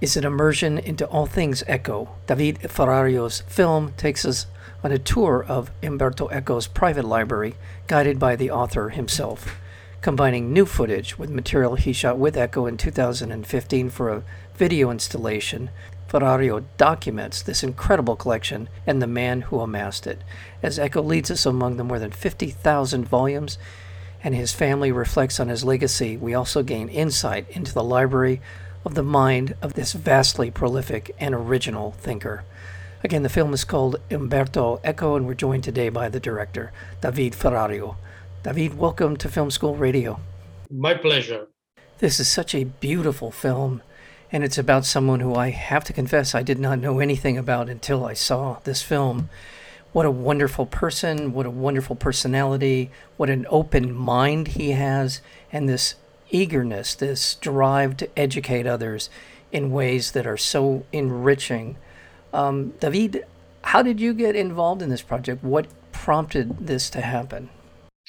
is an immersion into all things Eco. David Ferrario's film takes us on a tour of Umberto Eco's private library, guided by the author himself. Combining new footage with material he shot with Eco in 2015 for a video installation, Ferrario documents this incredible collection and the man who amassed it. As Eco leads us among the more than 50,000 volumes and his family reflects on his legacy, we also gain insight into the library of the mind of this vastly prolific and original thinker. Again, the film is called Umberto Eco, and we're joined today by the director, David Ferrario. David, welcome to Film School Radio. My pleasure. This is such a beautiful film, and it's about someone who I have to confess I did not know anything about until I saw this film. What a wonderful person, what a wonderful personality, what an open mind he has, and this eagerness, this drive to educate others in ways that are so enriching. Um, David, how did you get involved in this project? What prompted this to happen?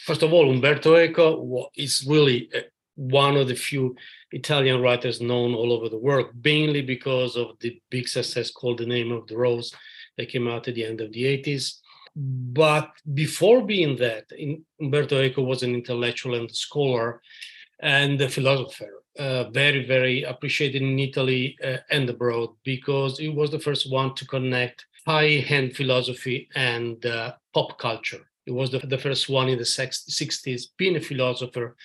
First of all, Umberto Eco is really uh, one of the few Italian writers known all over the world, mainly because of the big success called The Name of the Rose that came out at the end of the 80s. But before being that, Umberto Eco was an intellectual and scholar and the philosopher, uh, very, very appreciated in Italy uh, and abroad because he was the first one to connect high-end philosophy and uh, pop culture. He was the, the first one in the 60s, being a philosopher,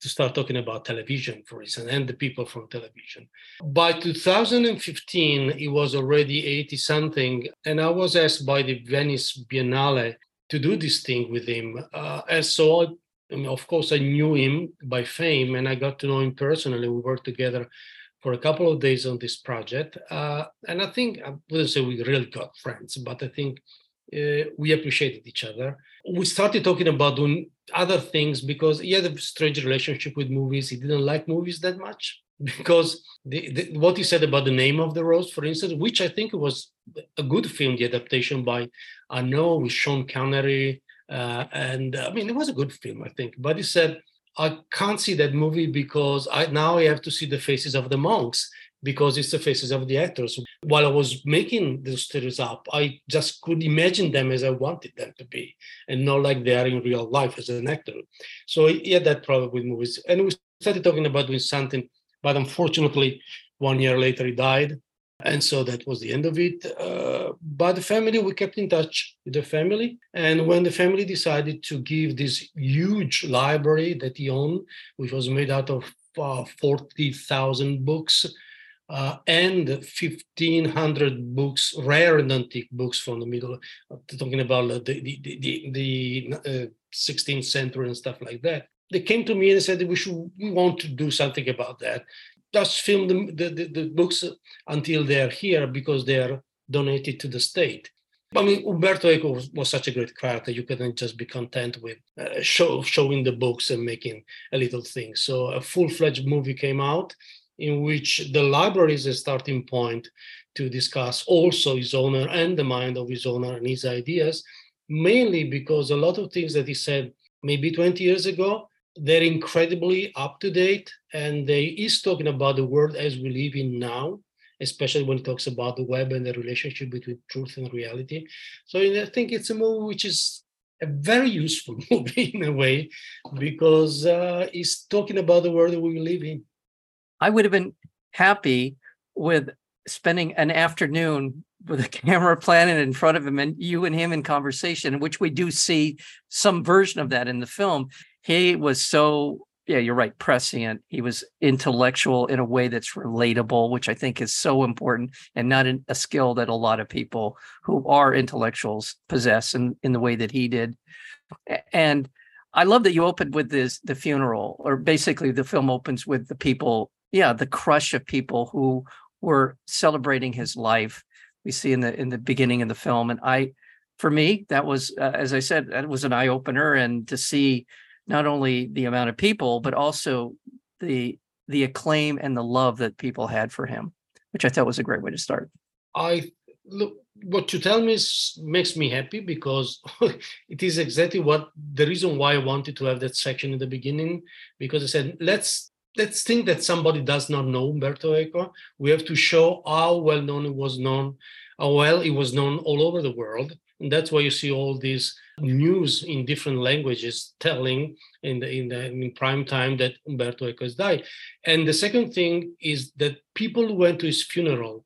to start talking about television, for instance, and the people from television. By 2015, he was already 80 something, and I was asked by the Venice Biennale to do this thing with him. Uh, and so Of course, I knew him by fame and I got to know him personally. We worked together for a couple of days on this project. Uh, and I think, I wouldn't say we really got friends, but I think uh, we appreciated each other. We started talking about doing other things because he had a strange relationship with movies. He didn't like movies that much because the, the, what he said about the name of the rose, for instance, which I think was a good film, the adaptation by Annaud with Sean Connery uh, and I mean, it was a good film, I think. But he said, I can't see that movie because I now I have to see the faces of the monks because it's the faces of the actors. While I was making those stories up, I just could imagine them as I wanted them to be, and not like they are in real life as an actor. So he had that problem with movies, and we started talking about doing something. But unfortunately, one year later, he died, and so that was the end of it. Uh, but the family, we kept in touch with the family. And when the family decided to give this huge library that he owned, which was made out of uh, 40,000 books uh, and 1,500 books, rare and antique books from the middle, uh, talking about the, the, the, the, the 16th uh, century and stuff like that. They came to me and said we should we want to do something about that just film the, the, the, books until they're here because they're donated to the state. I mean, Umberto Eco was, was, such a great character. You couldn't just be content with uh, show, showing the books and making a little thing. So a full-fledged movie came out in which the library is a starting point to discuss also his owner and the mind of his owner and his ideas, mainly because a lot of things that he said maybe 20 years ago they're incredibly up to date and they is talking about the world as we live in now especially when it talks about the web and the relationship between truth and reality. So i think it's a movie which is a very useful movie in a way because uh, it's talking about the world that we live in. I would have been happy with spending an afternoon with a camera planted in front of him and you and him in conversation, which we do see some version of that in the film he was so yeah you're right prescient. He was intellectual in a way that's relatable which i think is so important and not a skill that a lot of people who are intellectuals possess in, in the way that he did. And i love that you opened with this the funeral or basically the film opens with the people yeah the crush of people who were celebrating his life. We see in the in the beginning of the film and i for me, that was, uh, as I said, that was an eye opener, and to see not only the amount of people, but also the the acclaim and the love that people had for him, which I thought was a great way to start. I look what you tell me is, makes me happy because it is exactly what the reason why I wanted to have that section in the beginning because I said let's let's think that somebody does not know Umberto Eco. We have to show how well known it was known, how well it was known all over the world, and that's why you see all these news in different languages telling in the in the in prime time that Umberto Eco has died. And the second thing is that people who went to his funeral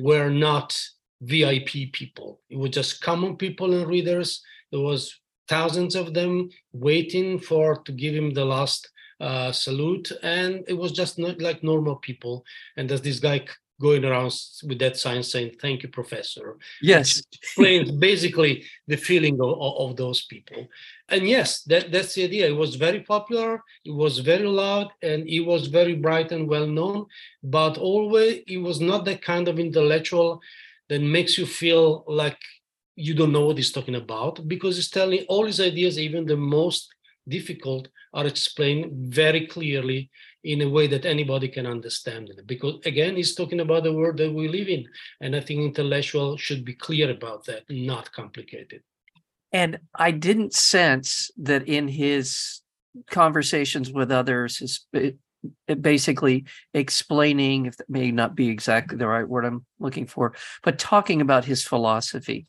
were not VIP people. It was just common people and readers. There was thousands of them waiting for to give him the last uh, salute, and it was just not like normal people. And there's this guy going around with that sign saying thank you professor. Yes. Explains basically the feeling of, of, those people. And yes that, that's the idea. It was very popular it was very loud and it was very bright and well known but always it was not that kind of intellectual that makes you feel like you don't know what he's talking about because he's telling all his ideas even the most difficult are explained very clearly in a way that anybody can understand it. Because again, he's talking about the world that we live in. And I think intellectual should be clear about that, not complicated. And I didn't sense that in his conversations with others, his uh, uh, basically explaining, if that may not be exactly the right word I'm looking for, but talking about his philosophy.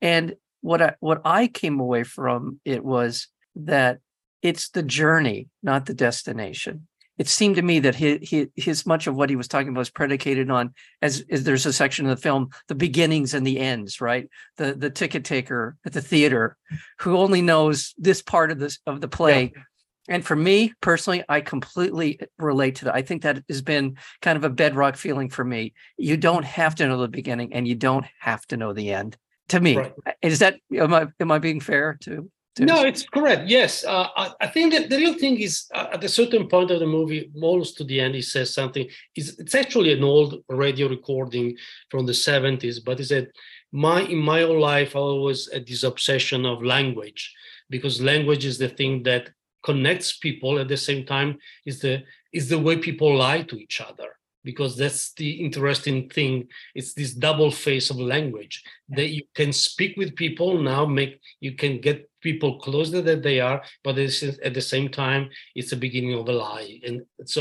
And what I, what I came away from it was that it's the journey, not the destination it seemed to me that his, his, his much of what he was talking about was predicated on as, as there's a section of the film the beginnings and the ends right? The the ticket taker at the theater who only knows this part of this of the play. Yeah. and for me personally i completely relate to that. I think that has been kind of a bedrock feeling for me. You don't have to know the beginning and you don't have to know the end. To me right. is that am i am i being fair to no, it's correct. Yes, uh, I, I, think that the real thing is uh, at a certain point of the movie, almost to the end, he says something. It's, it's actually an old radio recording from the seventies, but he said, "My in my whole life, I always had this obsession of language, because language is the thing that connects people. At the same time, is the is the way people lie to each other." because that's the interesting thing it's this double face of language that you can speak with people now make you can get people closer than they are but at the same time it's the beginning of a lie. And so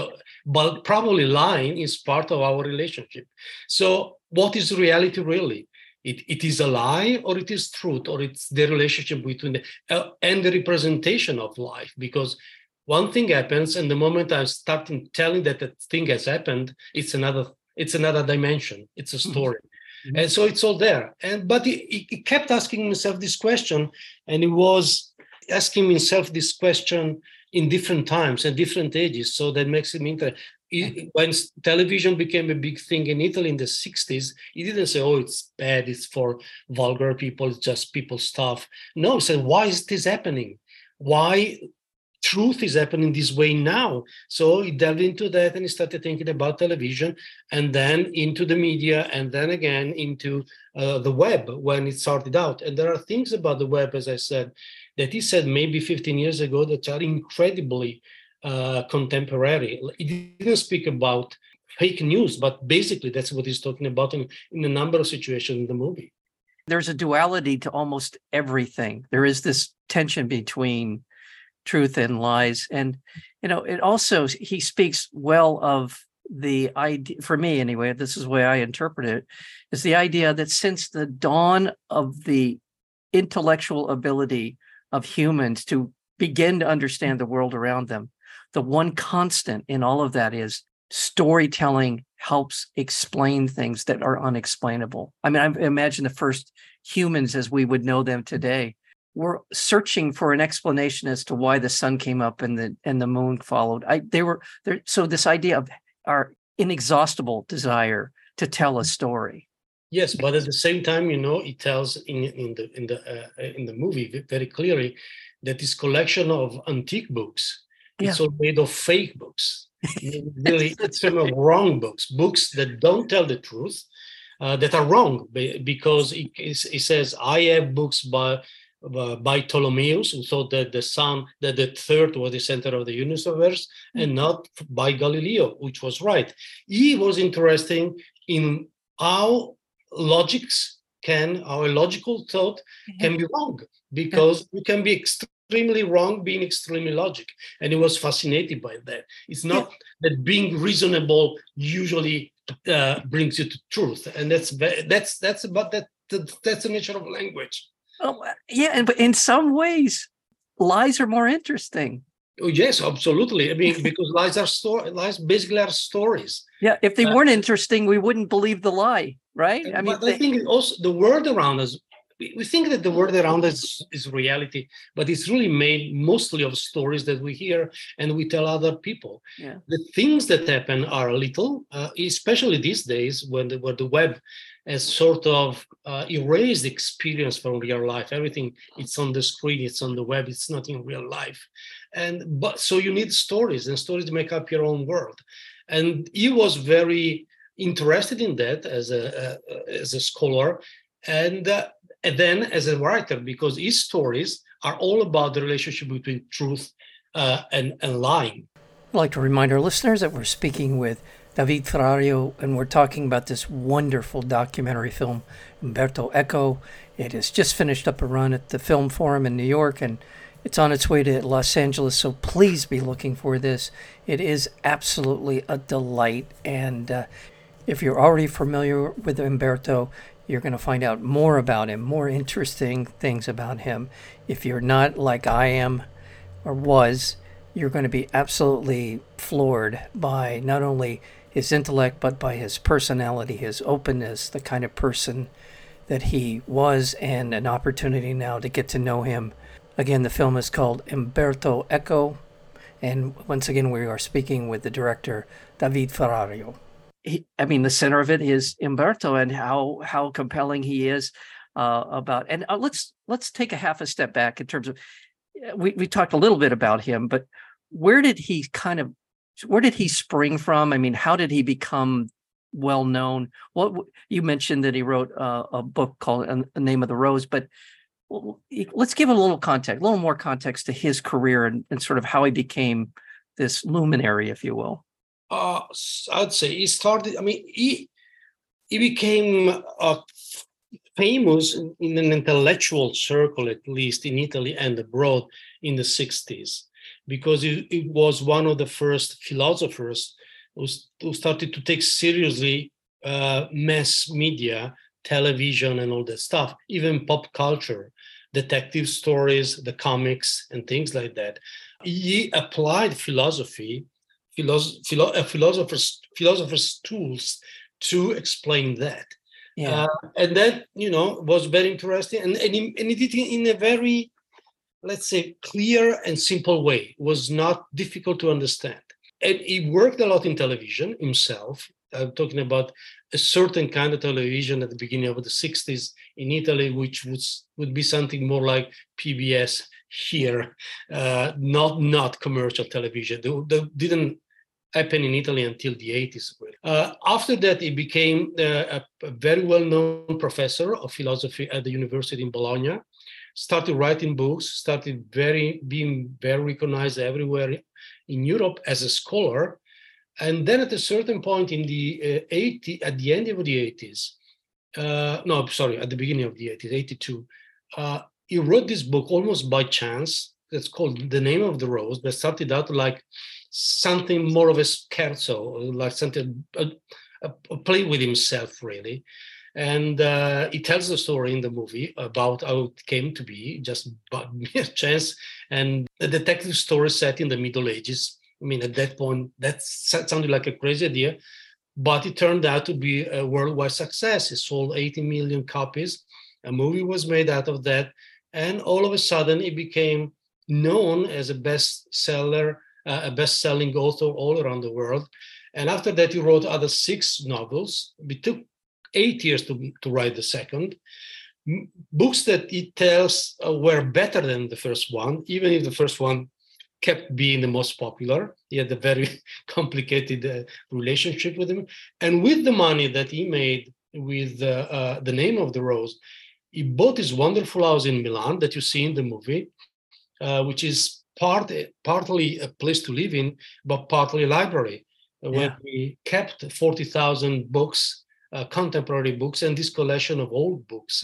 but probably lying is part of our relationship. So what is reality really? It, it is a lie or it is truth or it's the relationship between the uh, and the representation of life. Because one thing happens and the moment i start telling that that thing has happened it's another it's another dimension. It's a mm-hmm. story mm-hmm. and so it's all there and but he, he kept asking himself this question and he was asking himself this question in different times and different ages so that makes him interesting when television became a big thing in Italy in the 60s, he didn't say, oh, it's bad, it's for vulgar people, it's just people stuff. No, he said, why is this happening? Why truth is happening this way now. So he delved into that and he started thinking about television and then into the media and then again into uh, the web when it started out. And there are things about the web, as I said, that he said maybe 15 years ago that are incredibly uh, contemporary. He didn't speak about fake news, but basically that's what he's talking about in, in a number of situations in the movie. There's a duality to almost everything. There is this tension between truth and lies and you know it also he speaks well of the idea for me anyway this is the way i interpret it is the idea that since the dawn of the intellectual ability of humans to begin to understand the world around them the one constant in all of that is storytelling helps explain things that are unexplainable. I mean i imagine the first humans as we would know them today were searching for an explanation as to why the sun came up and the and the moon followed. I they were there. So this idea of our inexhaustible desire to tell a story. Yes, but at the same time, you know, it tells in in the in the uh, in the movie very clearly that this collection of antique books yeah. it's all made of fake books. really, it's some of wrong books, books that don't tell the truth, uh, that are wrong because he, he says I have books by by Ptolemaeus, who thought that the sun, that the third was the center of the universe, mm-hmm. and not by Galileo, which was right. He was interested in how logics can, our logical thought mm-hmm. can be wrong because we can be extremely wrong being extremely logic. And he was fascinated by that. It's not that being reasonable usually uh, brings you to truth, and that's that's that's about that. That's the nature of language. Oh, yeah, and but in some ways, lies are more interesting. Oh, yes, absolutely. I mean, because lies are story lies basically are stories. Yeah, if they uh, weren't interesting, we wouldn't believe the lie, right? I mean, they, I think also the world around us. We think that the world around us is reality, but it's really made mostly of stories that we hear and we tell other people. Yeah. The things that happen are a little, uh, especially these days when the, where the web as sort of uh, erased experience from real life. Everything it's on the screen, it's on the web, it's not in real life. And but so you need stories, and stories make up your own world. And he was very interested in that as a, as a scholar, and, uh, and then as a writer because his stories are all about the relationship between truth uh, and, and lying. I'd like to remind our listeners that we're speaking with David Ferrario, and we're talking about this wonderful documentary film, Umberto Eco. It has just finished up a run at the Film Forum in New York, and it's on its way to Los Angeles, so please be looking for this. It is absolutely a delight, and uh, if you're already familiar with Umberto, you're going to find out more about him, more interesting things about him. If you're not like I am or was, you're going to be absolutely floored by not only his intellect, but by his personality, his openness, the kind of person that he was, and an opportunity now to get to know him. Again, the film is called Umberto Eco, and once again, we are speaking with the director, David Ferrario. He, I mean, the center of it is Umberto and how how compelling he is uh, about. And uh, let's let's take a half a step back in terms of we we talked a little bit about him, but where did he kind of where did he spring from? I mean, how did he become well known? What you mentioned that he wrote uh, a book called uh, "The Name of the Rose," but let's give a little context, a little more context to his career and, and sort of how he became this luminary, if you will. Uh, I'd say he started. I mean, he he became uh, famous in an intellectual circle, at least in Italy and abroad, in the '60s because he, it was one of the first philosophers who, who started to take seriously uh, mass media, television, and all that stuff, even pop culture, detective stories, the comics, and things like that. He applied philosophy, philosoph- philo- uh, philosophers, philosophers' tools to explain that. Yeah. Uh, and that, you know, was very interesting. And, and, he, and he did it in a very let's say, clear and simple way, was not difficult to understand. And he worked a lot in television himself. I'm talking about a certain kind of television at the beginning of the 60s in Italy, which was, would be something more like PBS here, uh, not not commercial television. They, they, didn't happen in Italy until the 80s. Uh, after that, he became uh, a, a, very well-known professor of philosophy at the University in Bologna started writing books, started very being very recognized everywhere in Europe as a scholar. And then at a certain point in the uh, 80, at the end of the 80s, uh, no, sorry, at the beginning of the 80s, 82, uh, he wrote this book almost by chance. That's called The Name of the Rose, that started out like something more of a scherzo, like something, a, a, a play with himself, really. And uh, he tells the story in the movie about how it came to be just by mere chance. And the detective story set in the middle ages. I mean at that point that sounded like a crazy idea but it turned out to be a worldwide success. It sold 80 million copies. A movie was made out of that. And all of a sudden it became known as a bestseller uh, a best-selling author all around the world and after that he wrote other six novels it took eight years to, to write the second. Books that he tells uh, were better than the first one, even if the first one kept being the most popular. He had a very complicated uh, relationship with him. And with the money that he made with uh, uh, the name of the rose. He bought this wonderful house in Milan that you see in the movie, uh, which is part partly a place to live in, but partly a library uh, yeah. where we kept forty thousand books, uh, contemporary books, and this collection of old books.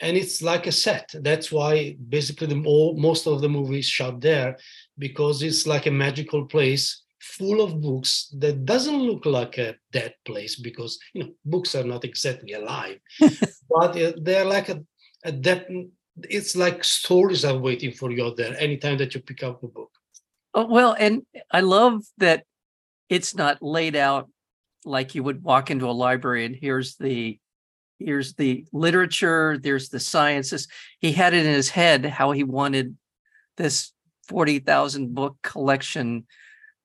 And it's like a set. That's why basically the all, most of the movies shot there because it's like a magical place full of books that doesn't look like a dead place because you know books are not exactly alive but they're like a, a dead it's like stories are waiting for you out there anytime that you pick up a book oh, well and i love that it's not laid out like you would walk into a library and here's the here's the literature there's the sciences he had it in his head how he wanted this 40,000 book collection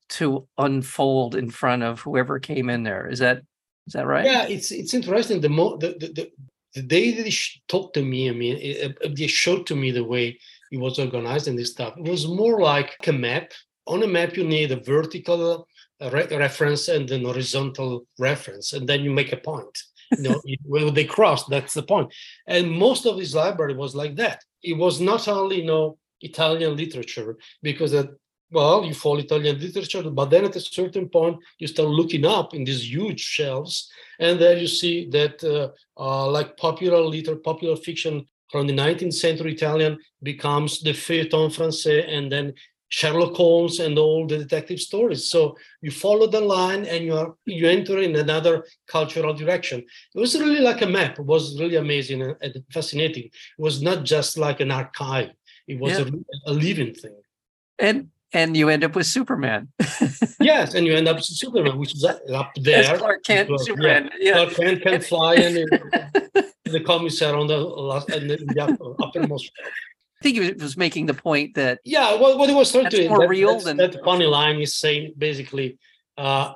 to unfold in front of whoever came in there. Is that is that right? Yeah, it's it's interesting. The mo the the, the, the day they talked to me, I mean, it, it, they showed to me the way it was organized and this stuff. It was more like a map. On a map, you need a vertical uh, re reference and an horizontal reference, and then you make a point. You know, when they cross, that's the point. And most of his library was like that. It was not only you know Italian literature because that well, you follow Italian literature, but then at a certain point, you start looking up in these huge shelves, and there you see that, uh, uh, like popular literature, popular fiction from the 19th century Italian becomes the feuilleton français, and then Sherlock Holmes and all the detective stories. So you follow the line, and you are you enter in another cultural direction. It was really like a map. It was really amazing and fascinating. It was not just like an archive. It was yeah. a, a living thing. And and you end up with Superman. yes, and you end up with Superman, which is up there. Clark Kent, because, Superman. Yeah. Clark Kent can fly, and the commissar on the last and the uppermost. I think he was making the point that yeah, what, what he was trying to more that, real than that funny line is saying basically uh,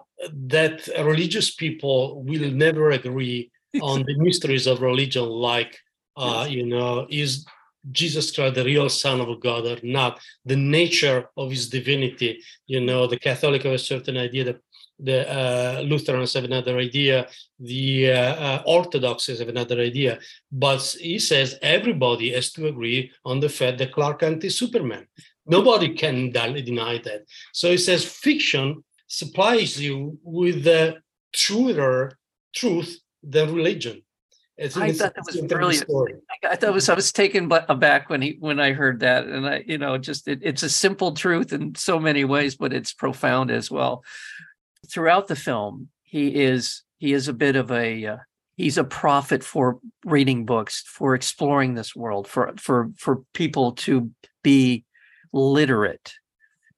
that religious people will never agree on the mysteries of religion, like uh, you know, is Jesus Christ, the real Son of God, or not, the nature of his divinity. You know, the Catholic have a certain idea that the uh, Lutherans have another idea, the uh, uh, Orthodoxes have another idea. But he says everybody has to agree on the fact that Clark Kent is Superman. Nobody can deny that. So he says fiction supplies you with the truer truth than religion. It's, I thought that was brilliant. I thought was I was taken aback when he when I heard that, and I you know just it, it's a simple truth in so many ways, but it's profound as well. Throughout the film, he is he is a bit of a uh, he's a prophet for reading books, for exploring this world, for for for people to be literate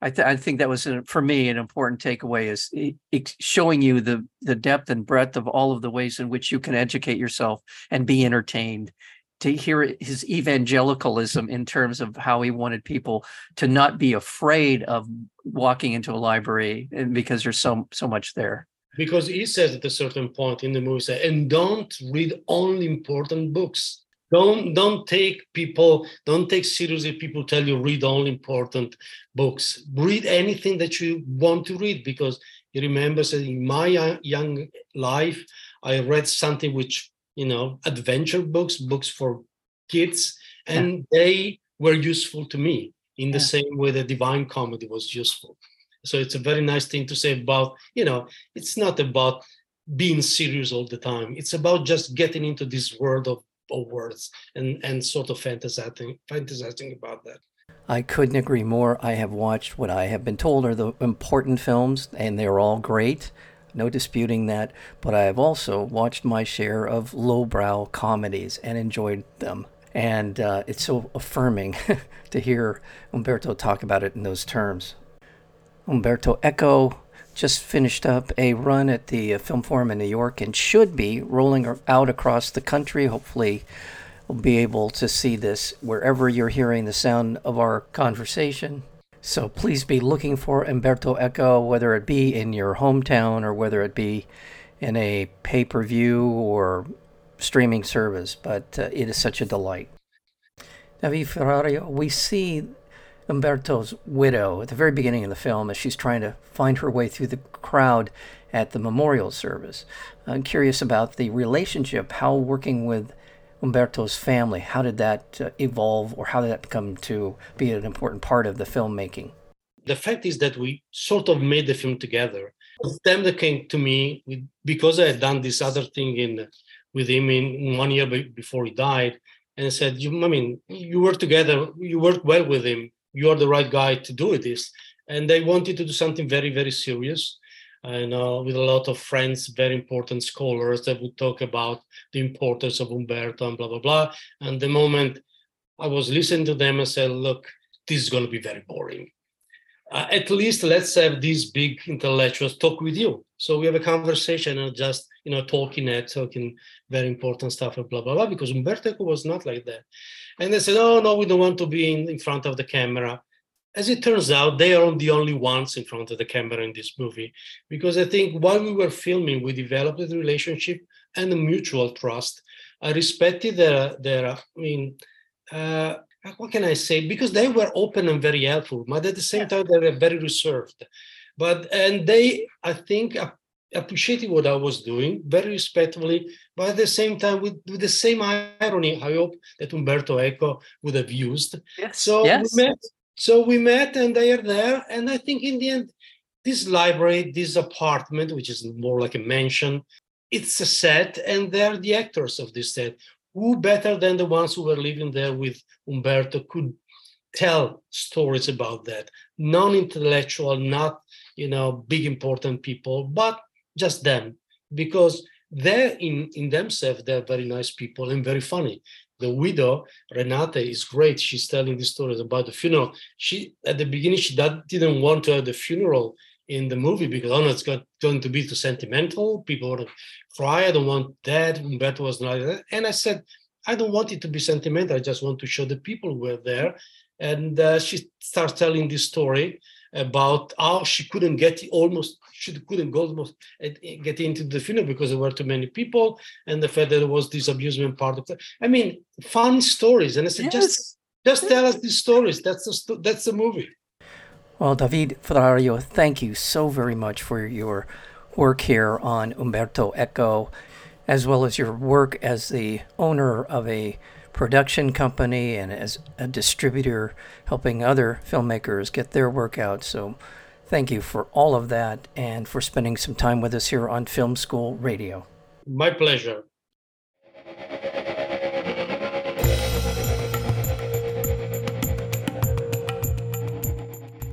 I, th- I think that was a, for me an important takeaway is showing you the the depth and breadth of all of the ways in which you can educate yourself and be entertained. To hear his evangelicalism in terms of how he wanted people to not be afraid of walking into a library and because there's so so much there. Because he says at a certain point in the movie and don't read only important books don't don't take people don't take seriously people tell you read all important books read anything that you want to read because you remember that in my uh, young life i read something which you know adventure books books for kids and yeah. they were useful to me in the yeah. same way the divine comedy was useful so it's a very nice thing to say about you know it's not about being serious all the time it's about just getting into this world of words and and sort of fantasizing fantasizing about that. I couldn't agree more. I have watched what I have been told are the important films, and they're all great. No disputing that. But I have also watched my share of lowbrow comedies and enjoyed them. And uh, it's so affirming to hear Umberto talk about it in those terms. Umberto Eco just finished up a run at the uh, Film Forum in New York and should be rolling out across the country. Hopefully, we'll be able to see this wherever you're hearing the sound of our conversation. So please be looking for Umberto Eco, whether it be in your hometown or whether it be in a pay per view or streaming service. But uh, it is such a delight. David Ferrario, we see Umberto's widow at the very beginning of the film as she's trying to find her way through the crowd at the memorial service. I'm curious about the relationship, how working with Umberto's family, how did that uh, evolve or how did that come to be an important part of the filmmaking? The fact is that we sort of made the film together. Them that came to me because I had done this other thing in with him in one year before he died, and said, "You, I mean, you work together, you work well with him. You are the right guy to do this." And they wanted to do something very, very serious and uh, with a lot of friends, very important scholars that would talk about the importance of Umberto and blah, blah, blah. And the moment I was listening to them, I said, look, this is going to be very boring. Uh, at least let's have these big intellectuals talk with you. So we have a conversation and just, you know, talking at talking very important stuff and blah, blah, blah, because Umberto was not like that. And they said, oh, no, we don't want to be in, in front of the camera as it turns out, they are the only ones in front of the camera in this movie. Because I think while we were filming, we developed a relationship and a mutual trust. I respected their, their I mean, uh, what can I say? Because they were open and very helpful, but at the same time, they were very reserved. But, and they, I think, appreciated what I was doing very respectfully, but at the same time, with, with the same irony, I hope that Umberto Eco would have used. Yes. So yes. we met so we met and they are there. And I think in the end, this library, this apartment, which is more like a mansion, it's a set and they're the actors of this set. Who better than the ones who were living there with Umberto could tell stories about that? Non-intellectual, not you know big important people, but just them. Because they're in in themselves they're very nice people and very funny. The widow renate is great. She's telling these stories about the funeral. She at the beginning she didn't want to have the funeral in the movie because oh no it's got, going to be too sentimental people want to cry i don't want that umberto was not that and i said i don't want it to be sentimental i just want to show the people who were there and uh, she starts telling this story about how she couldn't get almost she couldn't go almost eh, get into the funeral because there were too many people and the fact that there was this amusement part of it. I mean, fun stories. And I said, yes. just just tell us these stories. That's the that's the movie. Well, David Ferrario, thank you so very much for your work here on Umberto Eco, as well as your work as the owner of a production company and as a distributor helping other filmmakers get their work out. So thank you for all of that and for spending some time with us here on Film School Radio. My pleasure.